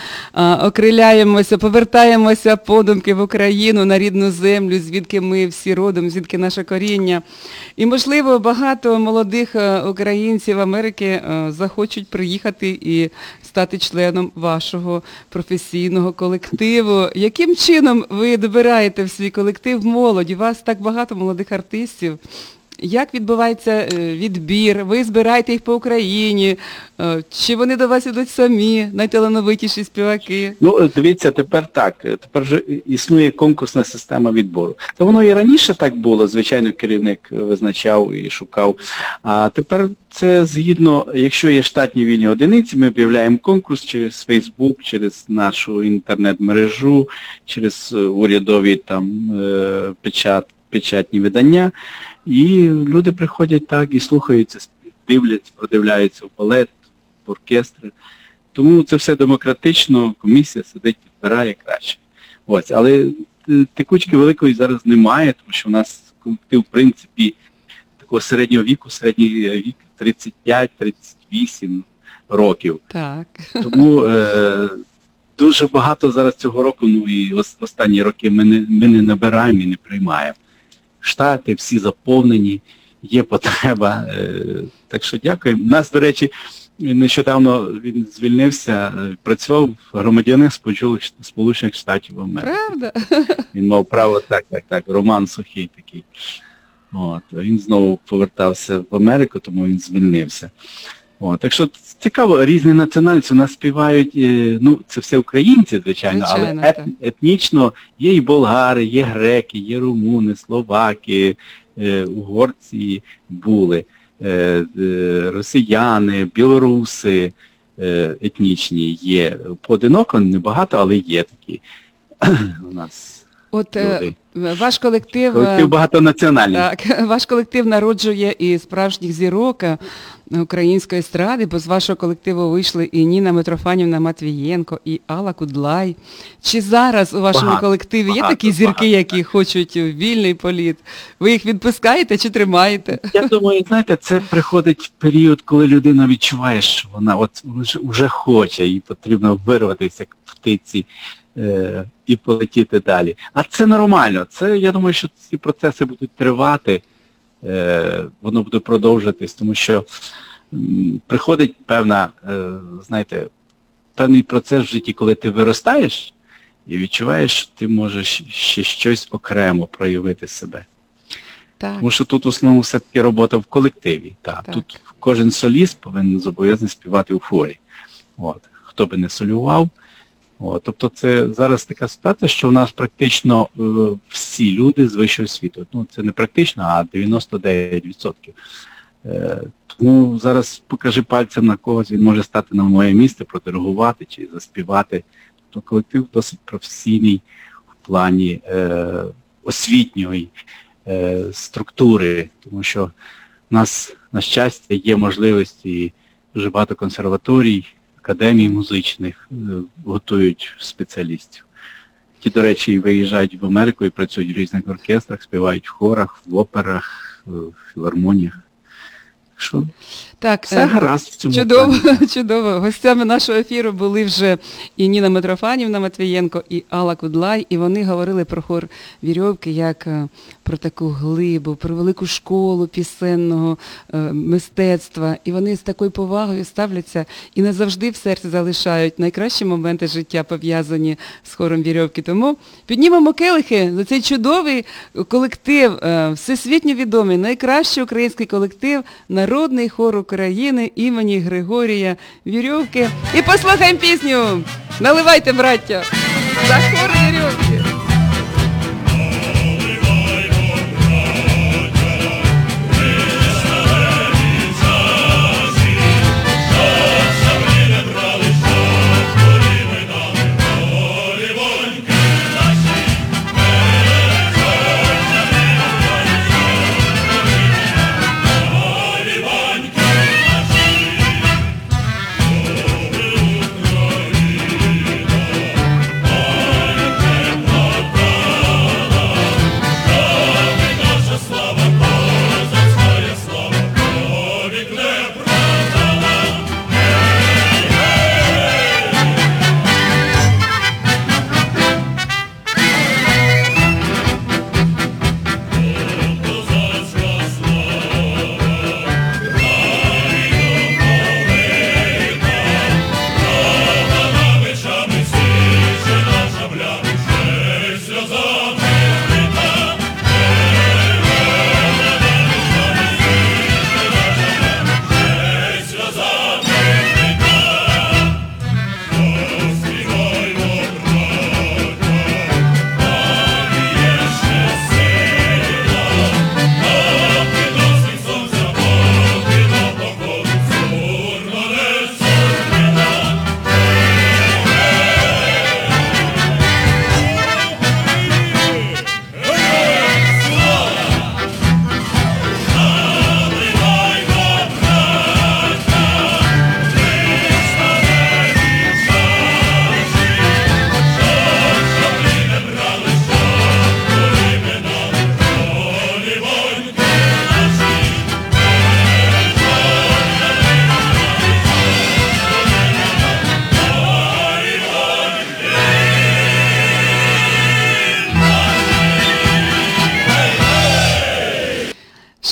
S1: окриляємося, повертаємося подумки в Україну, на рідну землю, звідки ми всі родом, звідки наше коріння. І, можливо, багато молодих е, українців Америки е, захочуть приїхати і стати членом вашого професійного колективу. Яким чином ви добираєте в свій колектив молодь? У вас так багато молодих артистів. Як відбувається е, відбір? Ви збираєте їх по Україні? Е, Чи вони до вас ідуть самі, найталановитіші співаки?
S2: Ну, е, дивіться, тепер так. Тепер вже існує конкурсна система відбору. Та воно і раніше так було, звичайно, керівник визначав і шукав. А тепер це згідно, якщо є штатні вільні одиниці, ми об'являємо конкурс через Facebook, через нашу інтернет-мережу, через урядові там печат, печатні видання. І люди приходять так і слухаються, дивляться, продивляються в балет, в оркестри. Тому це все демократично, комісія сидить, підбирає краще. Ось, але е, текучки великої зараз немає, тому що в нас колектив, в принципі, такого середнього віку, середній вік 35-38 років.
S1: Так. (laughs)
S2: Тому е, дуже багато зараз цього року, ну і ос- останні роки ми не, ми не набираємо і не приймаємо. Штати всі заповнені, є потреба. Е, так що дякуємо. У нас, до речі, нещодавно він звільнився, е, працював громадянин Сполучених- Сполучених Штатів Америки.
S1: Правда?
S2: Він мав право так, так, так, Роман Сухий такий. От, він знову повертався в Америку, тому він звільнився. От, так що цікаво, різні національності у нас співають, е, ну, це все українці, звичайно,
S1: Звичайно,
S2: але ет, етнічно є і болгари, є греки, є румуни, словаки, е, угорці були, е, е, росіяни, білоруси е, етнічні є. Поодиноко небагато, але є такі (clears throat) у нас.
S1: От е,
S2: люди.
S1: ваш колектив, е,
S2: Колектив багатонаціональний.
S1: так, (laughs) ваш колектив народжує і справжніх зірок е, української естради, бо з вашого колективу вийшли і Ніна Митрофанівна Матвієнко, і Алла Кудлай. Чи зараз у вашому
S2: Багато,
S1: колективі є
S2: багато,
S1: такі зірки,
S2: багато,
S1: які хочуть вільний політ? Ви їх відпускаєте чи тримаєте?
S2: Я думаю, знаєте, це приходить період, коли людина відчуває, що вона от вже, хоче, їй потрібно вирватися як птиці е, і полетіти далі. А це нормально. Це, я думаю, що ці процеси будуть тривати, воно буде продовжуватись, тому що приходить певна, е, знаєте, певний процес в житті, коли ти виростаєш і відчуваєш, що ти можеш ще щось окремо проявити себе.
S1: Так.
S2: Тому що тут в основному все-таки робота в колективі. Так.
S1: Так.
S2: Тут кожен соліст повинен зобов'язаний співати у хорі. От. Хто би не солював. От. Тобто це зараз така ситуація, що в нас практично е, всі люди з вищого освіту. Ну це не практично, а 99%. Е, тому зараз покажи пальцем на когось, він може стати на моє місце, продиригувати чи заспівати. Тобто колектив досить професійний в плані е, освітньої е, структури, тому що в нас, на щастя, є можливості дуже багато консерваторій, академій музичних е, готують спеціалістів. Ті, до речі, виїжджають в Америку і працюють в різних оркестрах, співають в хорах, в операх, в філармоніях. Що
S1: Так,
S2: все
S1: е,
S2: гаразд в цьому
S1: Чудово,
S2: плані. (laughs)
S1: чудово. Гостями нашого ефіру були вже і Ніна Митрофанівна Матвієнко, і Алла Кудлай, і вони говорили про хор Вірьовки як е, про таку глибу, про велику школу пісенного е, мистецтва. І вони з такою повагою ставляться і назавжди в серці залишають найкращі моменти життя, пов'язані з хором Вірьовки. Тому піднімемо келихи за цей чудовий колектив, всесвітньо відомий, найкращий український колектив, народний хор України імені Григорія Вірьовки. І послухаємо пісню. Наливайте, браття, за хор Вірьовки.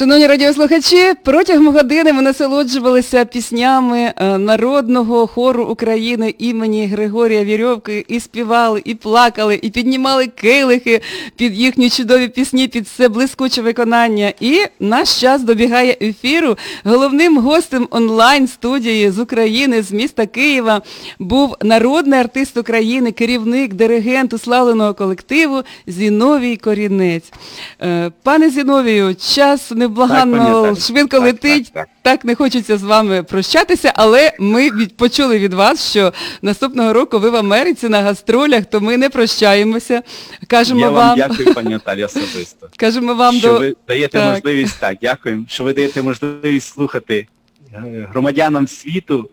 S1: Шановні радіослухачі, протягом години ми насолоджувалися піснями е, народного хору України імені Григорія Вірьовки і співали, і плакали, і піднімали келихи під їхні чудові пісні, під це блискуче виконання. І наш час добігає ефіру. Головним гостем онлайн-студії з України, з міста Києва, був народний артист України, керівник, диригент уславленого колективу Зіновій Корінець. Е, Пане Зіновію, час невблаганно
S2: Так,
S1: швидко
S2: Так,
S1: летить.
S2: так, так.
S1: Так не хочеться з вами прощатися, але ми від, почули від вас, що наступного року ви в Америці на гастролях, то ми не прощаємося. Кажемо
S2: Я вам
S1: вам,
S2: дякую, пані Наталі, особисто. (laughs)
S1: кажемо вам
S2: що
S1: до
S2: ви даєте
S1: Так.
S2: можливість, так, Дякуємо, що ви даєте можливість слухати е, громадянам світу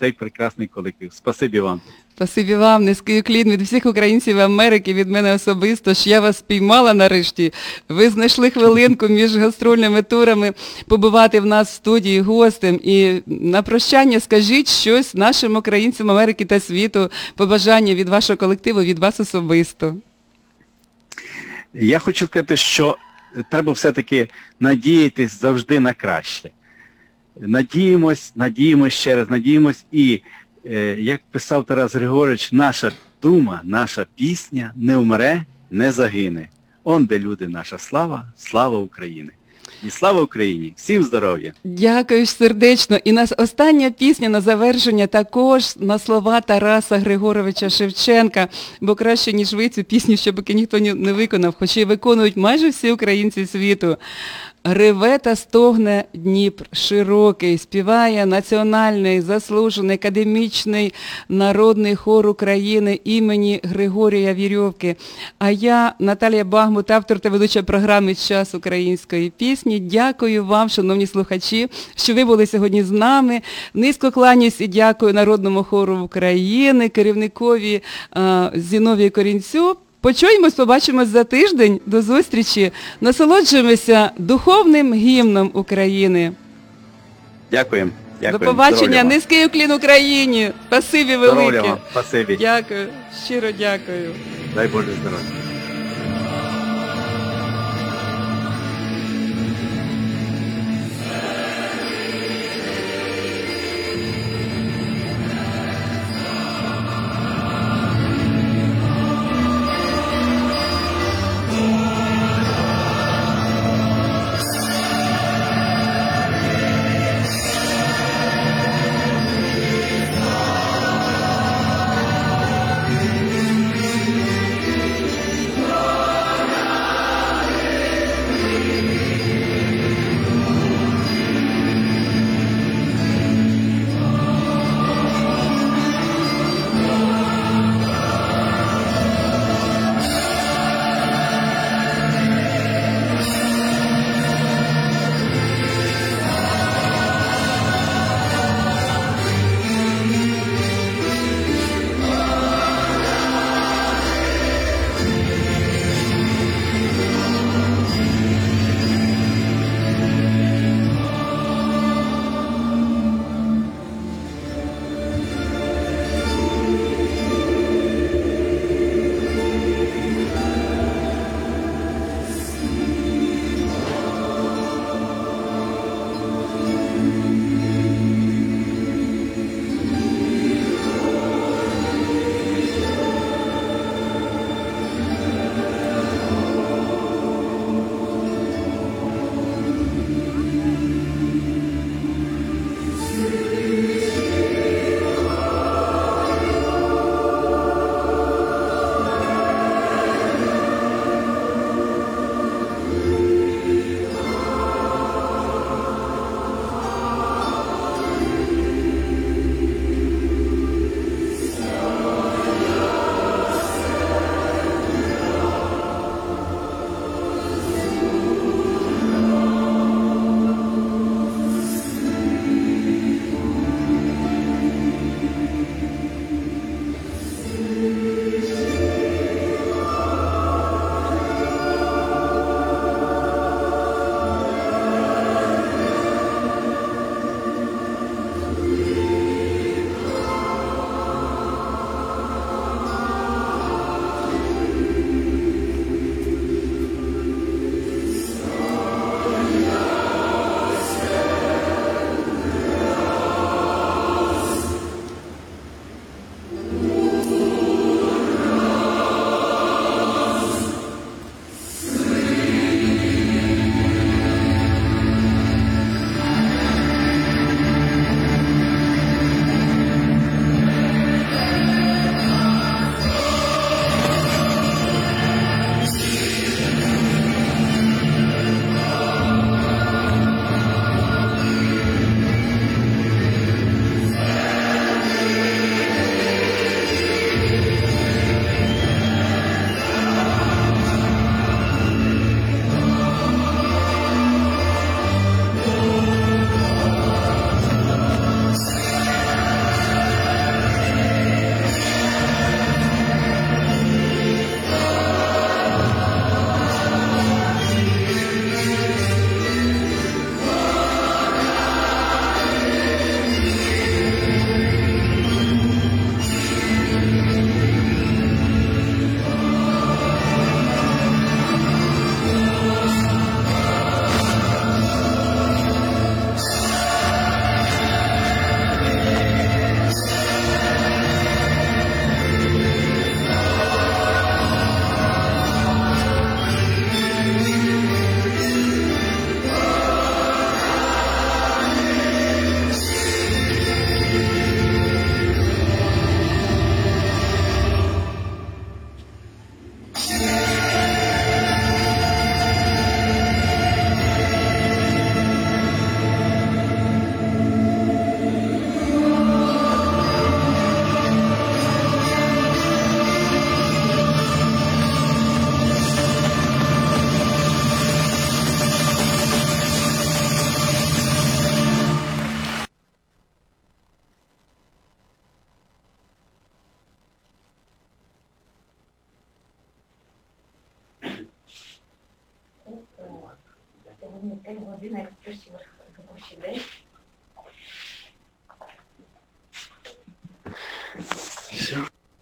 S2: цей прекрасний колектив. Спасибі вам.
S1: Спасибі вам, низький уклін від всіх українців Америки, від мене особисто, що я вас спіймала нарешті. Ви знайшли хвилинку між гастрольними турами побувати в нас в студії гостем. І на прощання скажіть щось нашим українцям Америки та світу, побажання від вашого колективу, від вас особисто.
S2: Я хочу сказати, що треба все-таки надіятись завжди на краще. Надіємось, надіємось ще раз, надіємось і, е, як писав Тарас Григорович, наша дума, наша пісня не вмре, не загине. Он де люди, наша слава, слава України. І слава Україні! Всім здоров'я!
S1: Дякую сердечно. І нас остання пісня на завершення також на слова Тараса Григоровича Шевченка, бо краще, ніж ви цю пісню, щоб ніхто не виконав, хоча й виконують майже всі українці світу. Реве та стогне Дніпр широкий, співає національний, заслужений, академічний народний хор України імені Григорія Вірьовки. А я, Наталія Багмут, автор та ведуча програми Час української пісні. Дякую вам, шановні слухачі, що ви були сьогодні з нами. Низько кланяюсь і дякую Народному хору України, керівникові а, Зіновію Корінцю. Почуємось, побачимось за тиждень. До зустрічі. Насолоджуємося духовним гімном України.
S2: Дякуємо. Дякую.
S1: До побачення.
S2: Здоров'я вам.
S1: Низький уклін Україні. Спасибі
S2: Здоров'я
S1: велике.
S2: вам. Спасибі.
S1: Дякую. Щиро дякую.
S2: Дай Боже здоров'я.